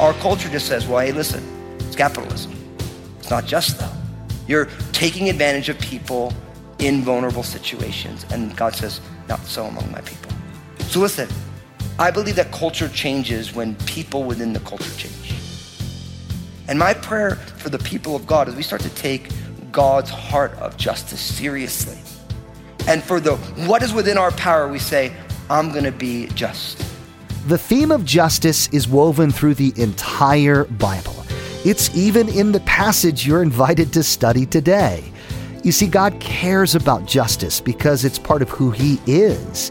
Our culture just says, well, hey, listen, it's capitalism. It's not just though. You're taking advantage of people in vulnerable situations. And God says, not so among my people. So listen, I believe that culture changes when people within the culture change. And my prayer for the people of God is we start to take God's heart of justice seriously. And for the what is within our power, we say, I'm gonna be just. The theme of justice is woven through the entire Bible. It's even in the passage you're invited to study today. You see, God cares about justice because it's part of who He is.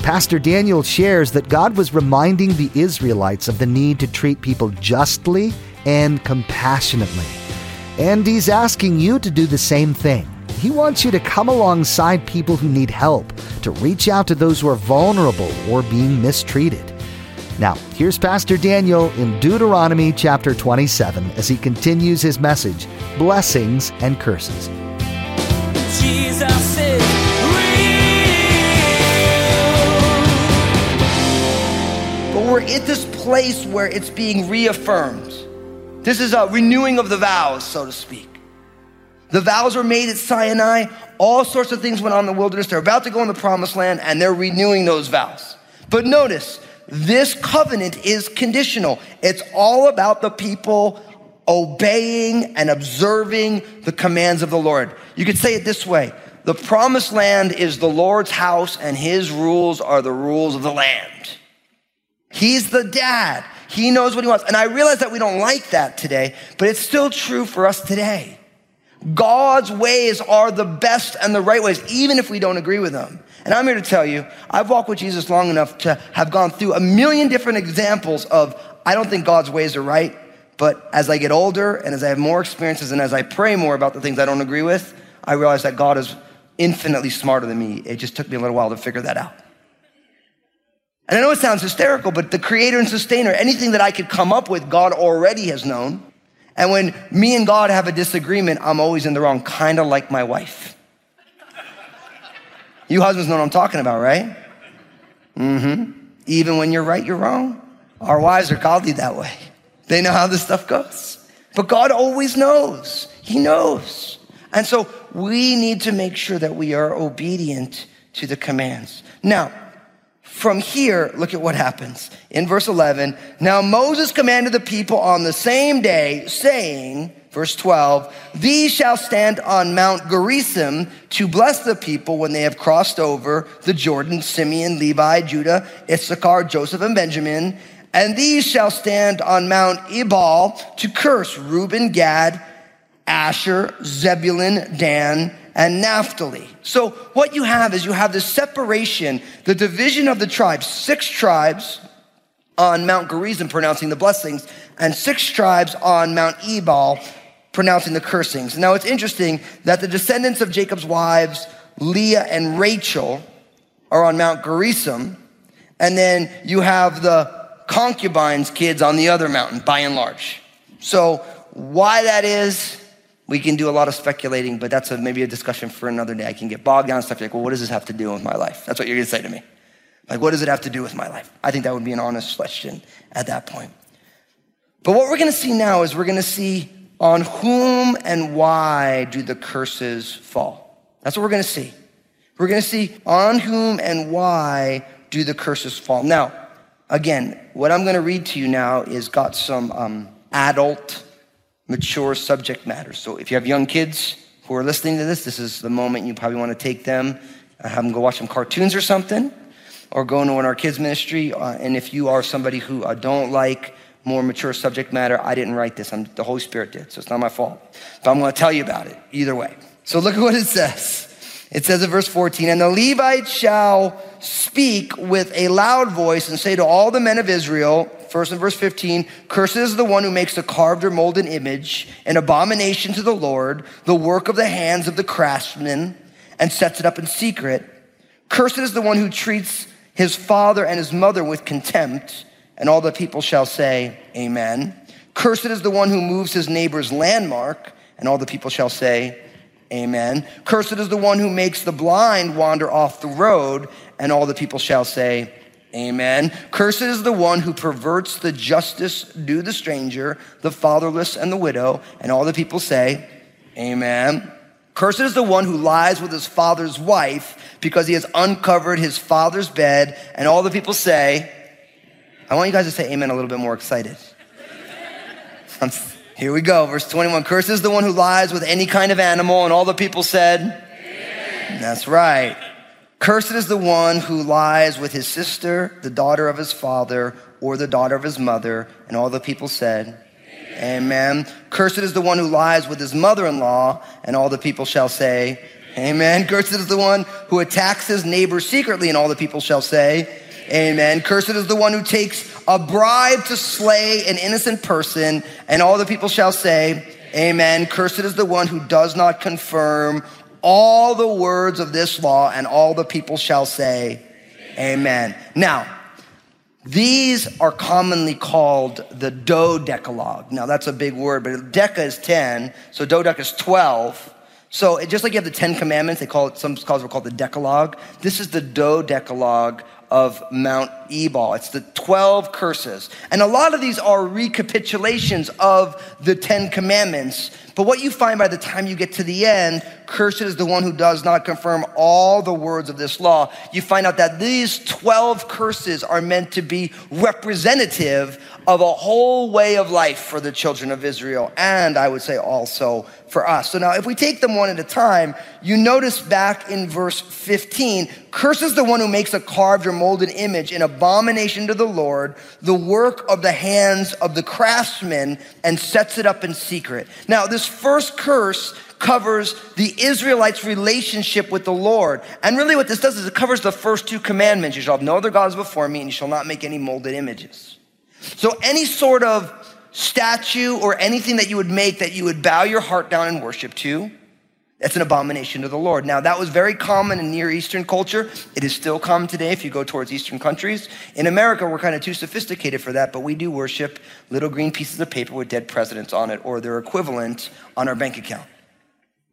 Pastor Daniel shares that God was reminding the Israelites of the need to treat people justly and compassionately. And He's asking you to do the same thing. He wants you to come alongside people who need help, to reach out to those who are vulnerable or being mistreated. Now, here's Pastor Daniel in Deuteronomy chapter 27 as he continues his message Blessings and Curses. We're at this place where it's being reaffirmed. This is a renewing of the vows, so to speak. The vows were made at Sinai. All sorts of things went on in the wilderness. They're about to go in the promised land and they're renewing those vows. But notice, this covenant is conditional. It's all about the people obeying and observing the commands of the Lord. You could say it this way the promised land is the Lord's house, and his rules are the rules of the land. He's the dad. He knows what he wants. And I realize that we don't like that today, but it's still true for us today. God's ways are the best and the right ways, even if we don't agree with them. And I'm here to tell you, I've walked with Jesus long enough to have gone through a million different examples of I don't think God's ways are right, but as I get older and as I have more experiences and as I pray more about the things I don't agree with, I realize that God is infinitely smarter than me. It just took me a little while to figure that out. And I know it sounds hysterical, but the creator and sustainer, anything that I could come up with, God already has known. And when me and God have a disagreement, I'm always in the wrong, kind of like my wife. You husbands know what I'm talking about, right? Mm-hmm. Even when you're right, you're wrong. Our wives are godly that way. They know how this stuff goes. But God always knows. He knows. And so we need to make sure that we are obedient to the commands. Now, from here, look at what happens. In verse 11, now Moses commanded the people on the same day, saying, verse 12, these shall stand on Mount Gerizim to bless the people when they have crossed over the Jordan, Simeon, Levi, Judah, Issachar, Joseph, and Benjamin. And these shall stand on Mount Ebal to curse Reuben, Gad, Asher, Zebulun, Dan, and Naphtali. So what you have is you have the separation, the division of the tribes, six tribes on Mount Gerizim pronouncing the blessings, and six tribes on Mount Ebal pronouncing the cursings. Now it's interesting that the descendants of Jacob's wives, Leah and Rachel, are on Mount Gerizim, and then you have the concubines' kids on the other mountain, by and large. So why that is, we can do a lot of speculating, but that's a, maybe a discussion for another day. I can get bogged down and stuff like, well, what does this have to do with my life? That's what you're going to say to me. Like, what does it have to do with my life? I think that would be an honest question at that point. But what we're going to see now is we're going to see on whom and why do the curses fall. That's what we're going to see. We're going to see on whom and why do the curses fall. Now, again, what I'm going to read to you now is got some um, adult mature subject matter. So if you have young kids who are listening to this, this is the moment you probably want to take them, uh, have them go watch some cartoons or something, or go into our kids ministry. Uh, and if you are somebody who uh, don't like more mature subject matter, I didn't write this. I'm, the Holy Spirit did, so it's not my fault. But I'm going to tell you about it either way. So look at what it says. It says in verse 14, and the Levites shall speak with a loud voice and say to all the men of Israel, first in verse 15, curses the one who makes a carved or molded image, an abomination to the Lord, the work of the hands of the craftsman, and sets it up in secret. Cursed is the one who treats his father and his mother with contempt. And all the people shall say, Amen. Cursed is the one who moves his neighbor's landmark. And all the people shall say, Amen. Cursed is the one who makes the blind wander off the road. And all the people shall say, Amen. Cursed is the one who perverts the justice due the stranger, the fatherless, and the widow. And all the people say, Amen. Cursed is the one who lies with his father's wife because he has uncovered his father's bed. And all the people say, I want you guys to say amen a little bit more excited. Here we go, verse 21. Cursed is the one who lies with any kind of animal. And all the people said, amen. That's right. Cursed is the one who lies with his sister, the daughter of his father, or the daughter of his mother. And all the people said, Amen. Cursed is the one who lies with his mother in law. And all the people shall say, Amen. Cursed is the one who attacks his neighbor secretly. And all the people shall say, Amen. Cursed is the one who takes a bribe to slay an innocent person. And all the people shall say, Amen. Cursed is the one who does not confirm all the words of this law, and all the people shall say, Amen. Now, these are commonly called the dodecalogue. Now, that's a big word, but deca is 10, so dodec is 12. So, just like you have the Ten Commandments, they call it, some scholars will call it the Decalogue. This is the dodecalogue of Mount Ebal. It's the 12 curses. And a lot of these are recapitulations of the Ten Commandments. But what you find by the time you get to the end, cursed is the one who does not confirm all the words of this law. You find out that these 12 curses are meant to be representative of a whole way of life for the children of Israel. And I would say also for us. So now, if we take them one at a time, you notice back in verse 15, curses the one who makes a carved or molded image, an abomination to the Lord, the work of the hands of the craftsman, and sets it up in secret. Now, this first curse covers the Israelites' relationship with the Lord. And really, what this does is it covers the first two commandments you shall have no other gods before me, and you shall not make any molded images. So, any sort of statue or anything that you would make that you would bow your heart down and worship to, that's an abomination to the Lord. Now, that was very common in Near Eastern culture. It is still common today if you go towards Eastern countries. In America, we're kind of too sophisticated for that, but we do worship little green pieces of paper with dead presidents on it or their equivalent on our bank account.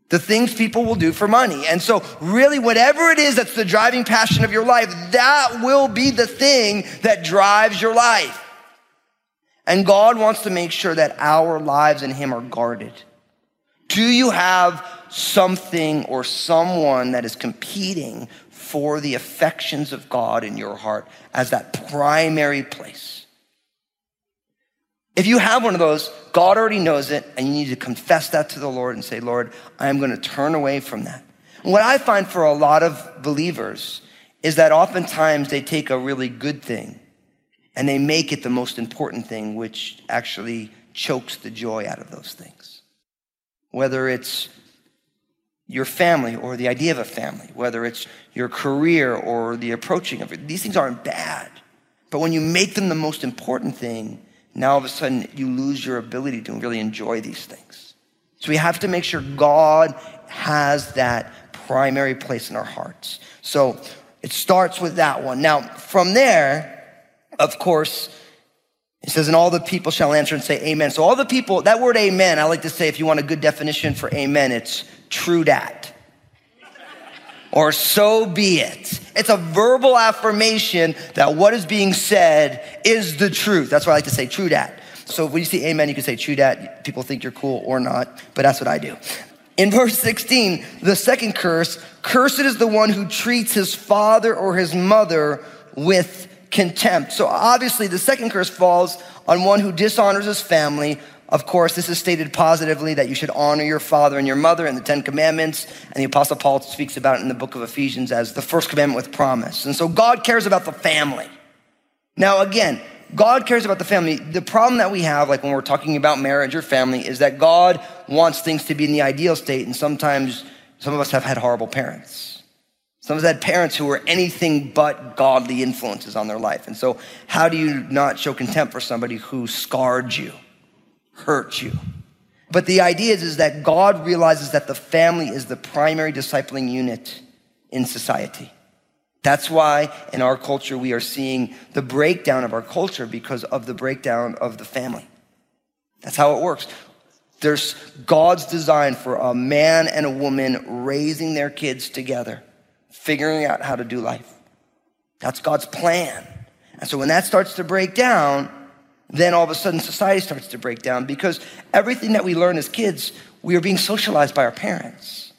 The things people will do for money. And so, really, whatever it is that's the driving passion of your life, that will be the thing that drives your life. And God wants to make sure that our lives in Him are guarded. Do you have something or someone that is competing for the affections of God in your heart as that primary place? If you have one of those, God already knows it, and you need to confess that to the Lord and say, Lord, I am going to turn away from that. And what I find for a lot of believers is that oftentimes they take a really good thing and they make it the most important thing, which actually chokes the joy out of those things. Whether it's your family or the idea of a family, whether it's your career or the approaching of it, these things aren't bad. But when you make them the most important thing, now all of a sudden you lose your ability to really enjoy these things. So we have to make sure God has that primary place in our hearts. So it starts with that one. Now, from there, of course, it says, and all the people shall answer and say amen. So all the people, that word amen, I like to say if you want a good definition for amen, it's true dat. Or so be it. It's a verbal affirmation that what is being said is the truth. That's why I like to say true dat. So when you see amen, you can say true dat. People think you're cool or not, but that's what I do. In verse 16, the second curse, cursed is the one who treats his father or his mother with contempt. So obviously, the second curse falls on one who dishonors his family. Of course, this is stated positively that you should honor your father and your mother in the Ten Commandments. And the Apostle Paul speaks about it in the book of Ephesians as the first commandment with promise. And so God cares about the family. Now, again, God cares about the family. The problem that we have, like when we're talking about marriage or family, is that God wants things to be in the ideal state. And sometimes some of us have had horrible parents. Some of us had parents who were anything but godly influences on their life. And so, how do you not show contempt for somebody who scarred you, hurt you? But the idea is, is that God realizes that the family is the primary discipling unit in society. That's why in our culture we are seeing the breakdown of our culture because of the breakdown of the family. That's how it works. There's God's design for a man and a woman raising their kids together, figuring out how to do life. That's God's plan. And so when that starts to break down, then all of a sudden society starts to break down because everything that we learn as kids, we are being socialized by our parents.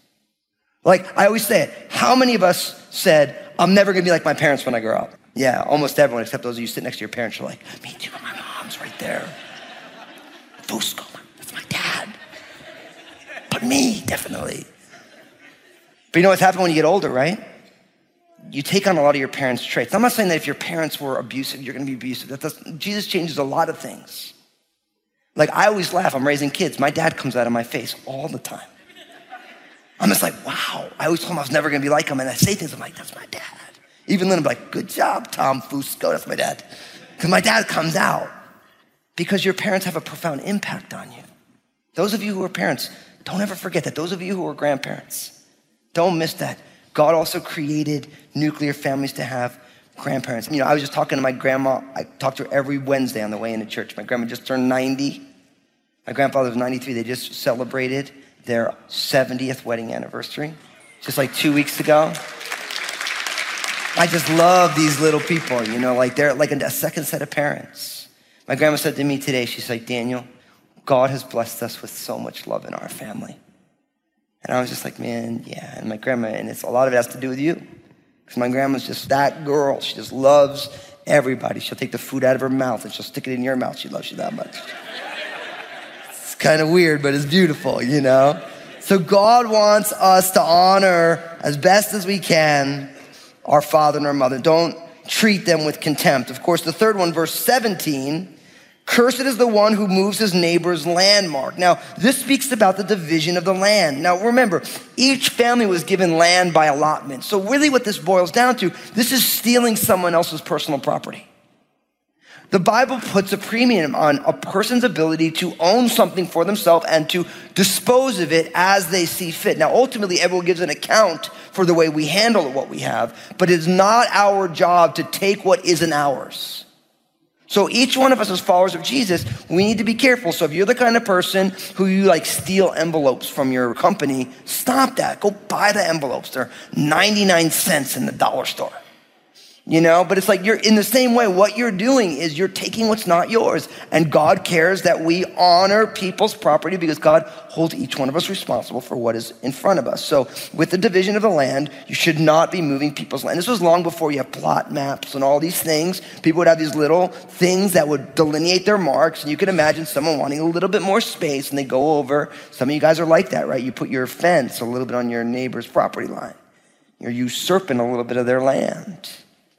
Like I always say it, how many of us said, I'm never gonna be like my parents when I grow up? Yeah, almost everyone, except those of you sitting next to your parents, are like, me too, my mom's right there. Fusco, that's my dad. But me, definitely. But you know what's happening when you get older, right? You take on a lot of your parents' traits. I'm not saying that if your parents were abusive, you're going to be abusive. That does, Jesus changes a lot of things. Like I always laugh. I'm raising kids. My dad comes out of my face all the time. I'm just like, wow. I always told him I was never going to be like him, and I say things. I'm like, that's my dad. Even then, I'm like, good job, Tom Fusco. That's my dad. Because my dad comes out because your parents have a profound impact on you. Those of you who are parents, don't ever forget that. Those of you who are grandparents, don't miss that. God also created nuclear families to have grandparents. You know, I was just talking to my grandma. I talk to her every Wednesday on the way into church. My grandma just turned 90. My grandfather was 93. They just celebrated their 70th wedding anniversary just like two weeks ago. I just love these little people, you know, like they're like a second set of parents. My grandma said to me today, she's like, Daniel, God has blessed us with so much love in our family. And I was just like, man, yeah. And my grandma, and it's a lot of it has to do with you. Because my grandma's just that girl. She just loves everybody. She'll take the food out of her mouth and she'll stick it in your mouth. She loves you that much. it's kind of weird, but it's beautiful, you know? So God wants us to honor as best as we can our father and our mother. Don't treat them with contempt. Of course, the third one, verse 17, Cursed is the one who moves his neighbor's landmark. Now, this speaks about the division of the land. Now, remember, each family was given land by allotment. So, really, what this boils down to, this is stealing someone else's personal property. The Bible puts a premium on a person's ability to own something for themselves and to dispose of it as they see fit. Now, ultimately, everyone gives an account for the way we handle what we have, but it's not our job to take what isn't ours. So each one of us as followers of Jesus, we need to be careful. So if you're the kind of person who you like steal envelopes from your company, stop that. Go buy the envelopes. They're 99 cents in the dollar store. You know, but it's like you're in the same way, what you're doing is you're taking what's not yours. And God cares that we honor people's property because God holds each one of us responsible for what is in front of us. So, with the division of the land, you should not be moving people's land. This was long before you have plot maps and all these things. People would have these little things that would delineate their marks. And you could imagine someone wanting a little bit more space and they go over. Some of you guys are like that, right? You put your fence a little bit on your neighbor's property line, you're usurping a little bit of their land.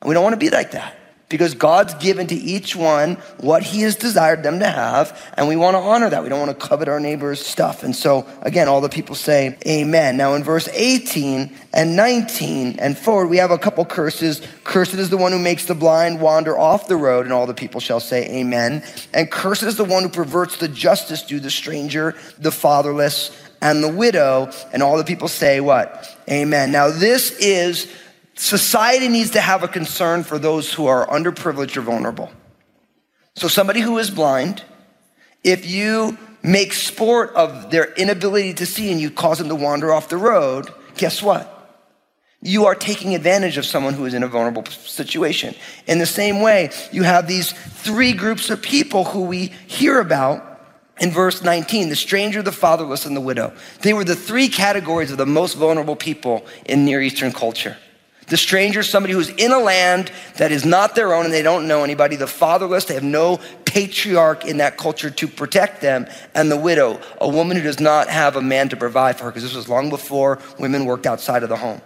And we don't want to be like that because God's given to each one what he has desired them to have, and we want to honor that. We don't want to covet our neighbor's stuff. And so, again, all the people say amen. Now, in verse 18 and 19 and forward, we have a couple curses. Cursed is the one who makes the blind wander off the road, and all the people shall say amen. And cursed is the one who perverts the justice due the stranger, the fatherless, and the widow. And all the people say what? Amen. Now, this is Society needs to have a concern for those who are underprivileged or vulnerable. So, somebody who is blind, if you make sport of their inability to see and you cause them to wander off the road, guess what? You are taking advantage of someone who is in a vulnerable situation. In the same way, you have these three groups of people who we hear about in verse 19 the stranger, the fatherless, and the widow. They were the three categories of the most vulnerable people in Near Eastern culture. The stranger is somebody who's in a land that is not their own and they don't know anybody. The fatherless, they have no patriarch in that culture to protect them. And the widow, a woman who does not have a man to provide for her, because this was long before women worked outside of the home.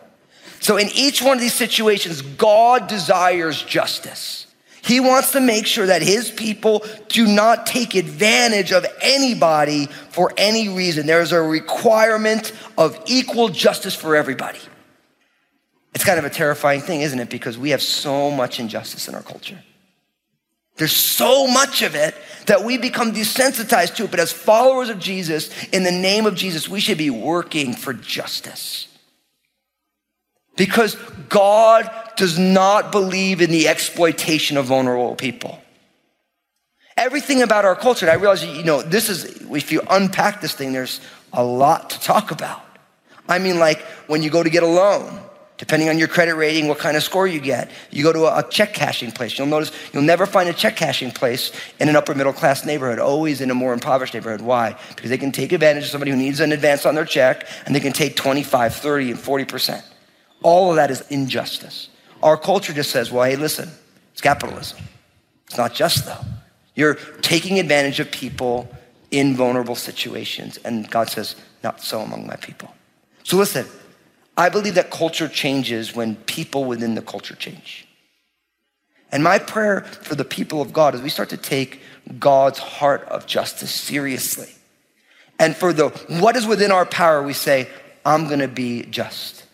So in each one of these situations, God desires justice. He wants to make sure that his people do not take advantage of anybody for any reason. There is a requirement of equal justice for everybody. It's kind of a terrifying thing, isn't it? Because we have so much injustice in our culture. There's so much of it that we become desensitized to it. But as followers of Jesus, in the name of Jesus, we should be working for justice. Because God does not believe in the exploitation of vulnerable people. Everything about our culture, I realize, you know, this is, if you unpack this thing, there's a lot to talk about. I mean, like when you go to get a loan, depending on your credit rating, what kind of score you get. You go to a check cashing place. You'll notice you'll never find a check cashing place in an upper middle class neighborhood, always in a more impoverished neighborhood. Why? Because they can take advantage of somebody who needs an advance on their check and they can take 25, 30, and 40%. All of that is injustice. Our culture just says, well, hey, listen, it's capitalism. It's not just though. You're taking advantage of people in vulnerable situations. And God says, not so among my people. So listen, I believe that culture changes when people within the culture change. And my prayer for the people of God is we start to take God's heart of justice seriously. And for the what is within our power, we say, I'm gonna be just.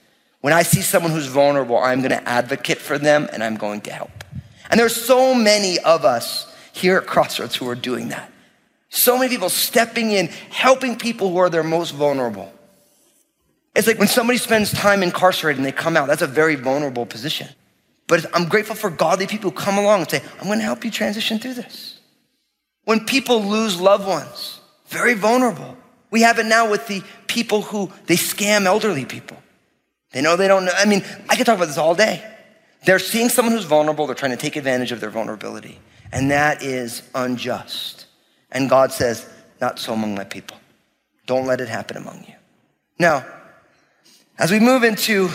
When I see someone who's vulnerable, I'm gonna advocate for them and I'm going to help. And there's so many of us here at Crossroads who are doing that. So many people stepping in, helping people who are their most vulnerable. It's like when somebody spends time incarcerated and they come out, that's a very vulnerable position. But I'm grateful for godly people who come along and say, I'm to help you transition through this. When people lose loved ones, very vulnerable. We have it now with the people who they scam elderly people. They know they don't know. I mean, I could talk about this all day. They're seeing someone who's vulnerable, they're trying to take advantage of their vulnerability. And that is unjust. And God says, Not so among my people. Don't let it happen among you. Now, as we move into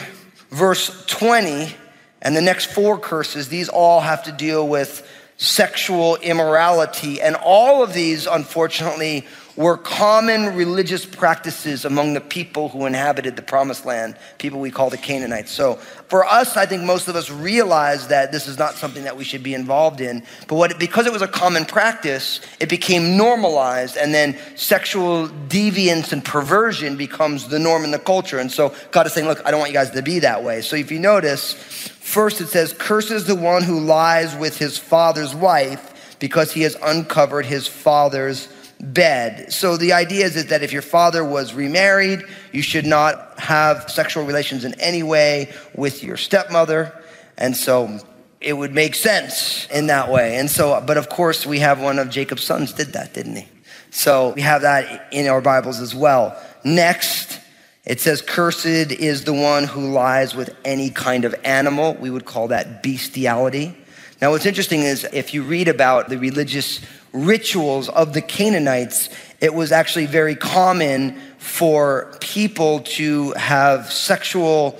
verse 20 and the next four curses, these all have to deal with sexual immorality. And all of these, unfortunately, were common religious practices among the people who inhabited the promised land, people we call the Canaanites. So for us, I think most of us realize that this is not something that we should be involved in. But what, because it was a common practice, it became normalized, and then sexual deviance and perversion becomes the norm in the culture. And so God is saying, look, I don't want you guys to be that way. So if you notice, first it says, curses the one who lies with his father's wife because he has uncovered his father's bed. So the idea is, is that if your father was remarried, you should not have sexual relations in any way with your stepmother. And so it would make sense in that way. And so, but of course, we have one of Jacob's sons did that, didn't he? So we have that in our Bibles as well. Next, it says, Cursed is the one who lies with any kind of animal. We would call that bestiality. Now, what's interesting is if you read about the religious rituals of the Canaanites, it was actually very common for people to have sexual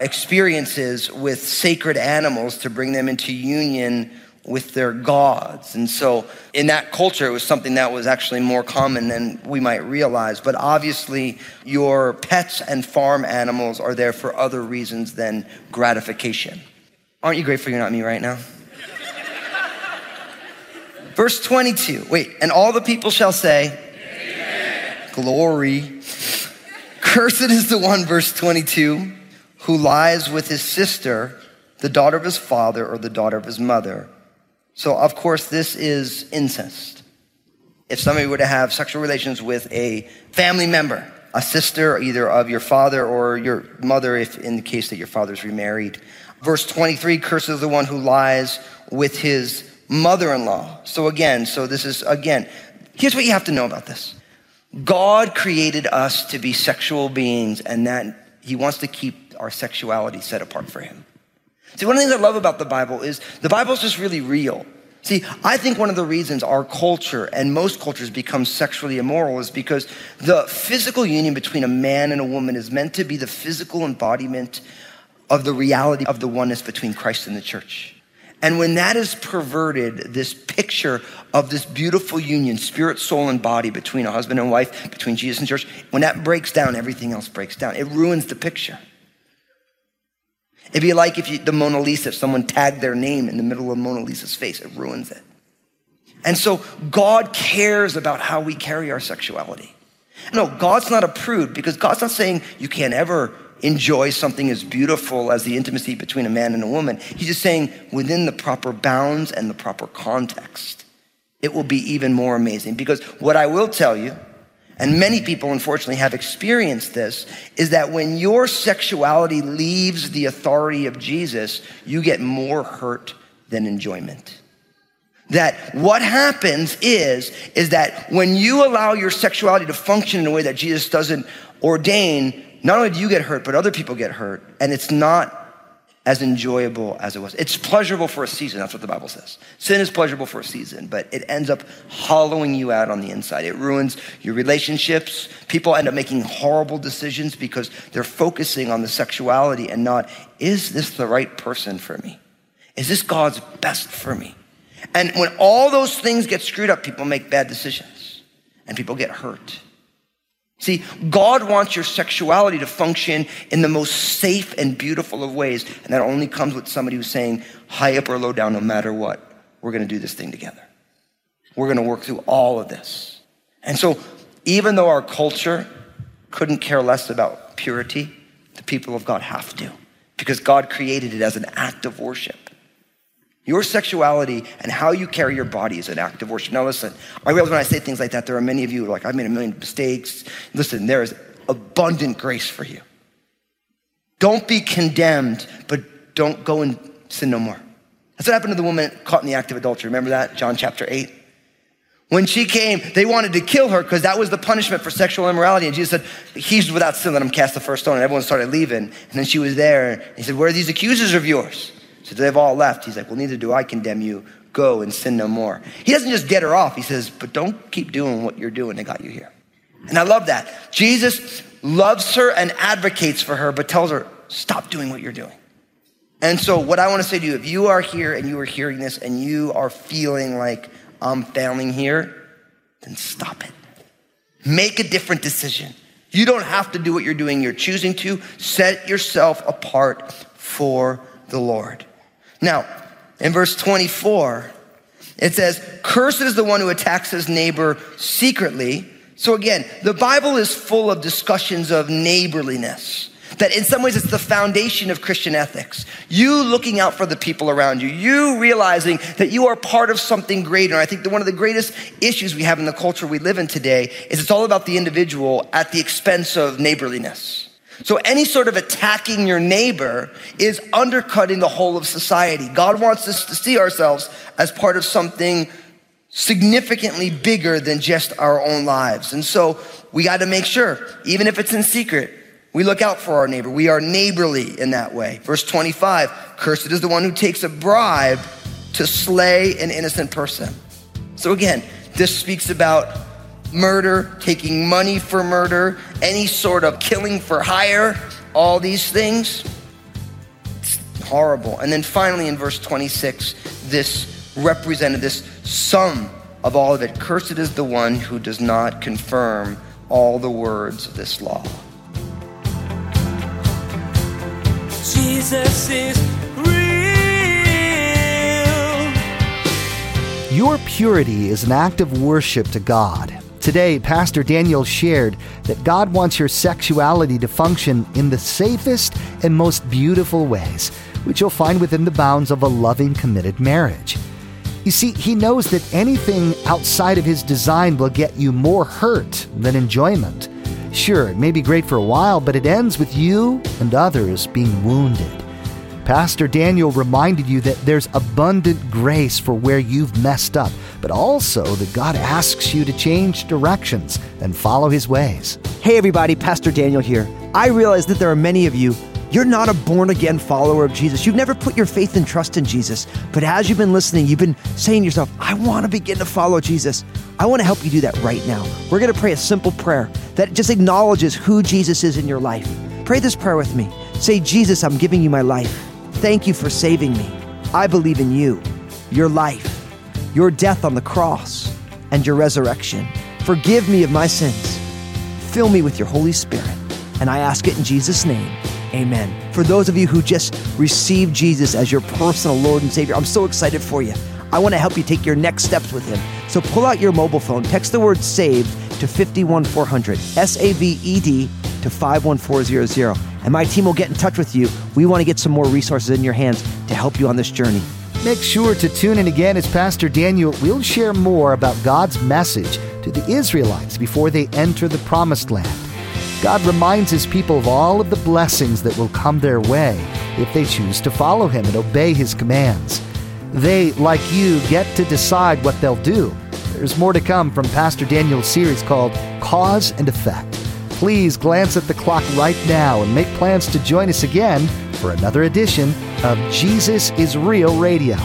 experiences with sacred animals to bring them into union with their gods. And so in that culture, it was something that was actually more common than we might realize. But obviously, your pets and farm animals are there for other reasons than gratification. Aren't you grateful you're not me right now? Verse 22. Wait, and all the people shall say, Amen. Glory. Cursed is the one, verse 22, who lies with his sister, the daughter of his father or the daughter of his mother. So, of course, this is incest. If somebody were to have sexual relations with a family member, a sister either of your father or your mother, if in the case that your father's remarried. Verse 23 curses the one who lies with his mother in law. So, again, so this is, again, here's what you have to know about this God created us to be sexual beings, and that He wants to keep our sexuality set apart for Him. See, one of the things I love about the Bible is the Bible's just really real. See, I think one of the reasons our culture and most cultures become sexually immoral is because the physical union between a man and a woman is meant to be the physical embodiment of the reality of the oneness between Christ and the church. And when that is perverted, this picture of this beautiful union, spirit, soul, and body between a husband and wife, between Jesus and church, when that breaks down, everything else breaks down. It ruins the picture. It'd be like if you, the Mona Lisa, if someone tagged their name in the middle of Mona Lisa's face, it ruins it. And so God cares about how we carry our sexuality. No, God's not a prude because God's not saying you can't ever enjoy something as beautiful as the intimacy between a man and a woman. He's just saying within the proper bounds and the proper context, it will be even more amazing. Because what I will tell you and many people unfortunately have experienced this, is that when your sexuality leaves the authority of Jesus, you get more hurt than enjoyment. That what happens is, is that when you allow your sexuality to function in a way that Jesus doesn't ordain, not only do you get hurt, but other people get hurt. And it's not as enjoyable as it was. It's pleasurable for a season. That's what the Bible says. Sin is pleasurable for a season, but it ends up hollowing you out on the inside. It ruins your relationships. People end up making horrible decisions because they're focusing on the sexuality and not, is this the right person for me? Is this God's best for me? And when all those things get screwed up, people make bad decisions and people get hurt. See, God wants your sexuality to function in the most safe and beautiful of ways. And that only comes with somebody who's saying, high up or low down, no matter what, we're going to do this thing together. We're going to work through all of this. And so, even though our culture couldn't care less about purity, the people of God have to, because God created it as an act of worship. Your sexuality and how you carry your body is an act of worship. Now, listen, I realize when I say things like that, there are many of you like, I've made a million mistakes. Listen, there is abundant grace for you. Don't be condemned, but don't go and sin no more. That's what happened to the woman caught in the act of adultery. Remember that? John chapter 8. When she came, they wanted to kill her because that was the punishment for sexual immorality. And Jesus said, He's without sin, let him cast the first stone. And everyone started leaving. And then she was there. And he said, Where are these accusers of yours? So they've all left. He's like, Well, neither do I condemn you. Go and sin no more. He doesn't just get her off. He says, But don't keep doing what you're doing that got you here. And I love that. Jesus loves her and advocates for her, but tells her, Stop doing what you're doing. And so, what I want to say to you, if you are here and you are hearing this and you are feeling like I'm failing here, then stop it. Make a different decision. You don't have to do what you're doing, you're choosing to. Set yourself apart for the Lord. Now, in verse 24, it says, Cursed is the one who attacks his neighbor secretly. So again, the Bible is full of discussions of neighborliness. That in some ways it's the foundation of Christian ethics. You looking out for the people around you, you realizing that you are part of something greater. And I think that one of the greatest issues we have in the culture we live in today is it's all about the individual at the expense of neighborliness. So any sort of attacking your neighbor is undercutting the whole of society. God wants us to see ourselves as part of something significantly bigger than just our own lives. And so we got to make sure, even if it's in secret, we look out for our neighbor. We are neighborly in that way. Verse 25 Cursed is the one who takes a bribe to slay an innocent person. So again, this speaks about murder, taking money for murder, any sort of killing for hire, all these things. It's horrible. And then finally in verse 26, this represented this sum of all of it. Cursed is the one who does not confirm all the words of this law. Jesus is real. Your purity is an act of worship to God. Today, Pastor Daniel shared that God wants your sexuality to function in the safest and most beautiful ways, which you'll find within the bounds of a loving, committed marriage. You see, He knows that anything outside of His design will get you more hurt than enjoyment. Sure, it may be great for a while, but it ends with you and others being wounded. Pastor Daniel reminded you that there's abundant grace for where you've messed up, but also that God asks you to change directions and follow his ways. Hey everybody, Pastor Daniel here. I realize that there are many of you, you're not a born again follower of Jesus. You've never put your faith and trust in Jesus. But as you've been listening, you've been saying to yourself, I want to begin to follow Jesus. I want to help you do that right now. We're going to pray a simple prayer that just acknowledges who Jesus is in your life. Pray this prayer with me. Say, Jesus, I'm giving you my life. Thank you for saving me. I believe in you, your life, your death on the cross, and your resurrection. Forgive me of my sins. Fill me with your Holy Spirit. And I ask it in Jesus' name. Amen. For those of you who just received Jesus as your personal Lord and Savior, I'm so excited for you. I want to help you take your next steps with Him. So pull out your mobile phone, text the word SAVED to 51400, S A V E D to 51400, and my team will get in touch with you. We want to get some more resources in your hands to help you on this journey. Make sure to tune in again as Pastor Daniel will share more about God's message to the Israelites before they enter the promised land. God reminds his people of all of the blessings that will come their way if they choose to follow him and obey his commands. They, like you, get to decide what they'll do. There's more to come from Pastor Daniel's series called Cause and Effect. Please glance at the clock right now and make plans to join us again for another edition of Jesus is Real Radio.